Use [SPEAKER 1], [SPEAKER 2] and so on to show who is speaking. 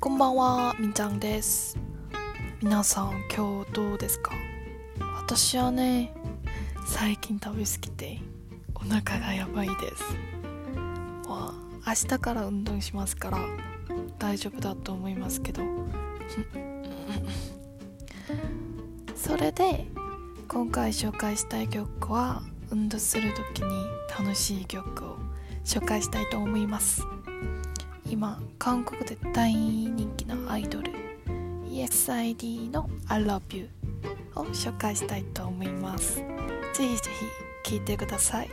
[SPEAKER 1] こんばんはみんちゃんです。皆さん今日どうですか？私はね最近食べ過ぎてお腹がやばいです。まあ明日から運動しますから大丈夫だと思いますけど。それで今回紹介したい曲は運動する時に楽しい曲を紹介したいと思います。今韓国で大人気のアイドル ESID の I love you を紹介したいと思います。ぜひぜひ聴いてください。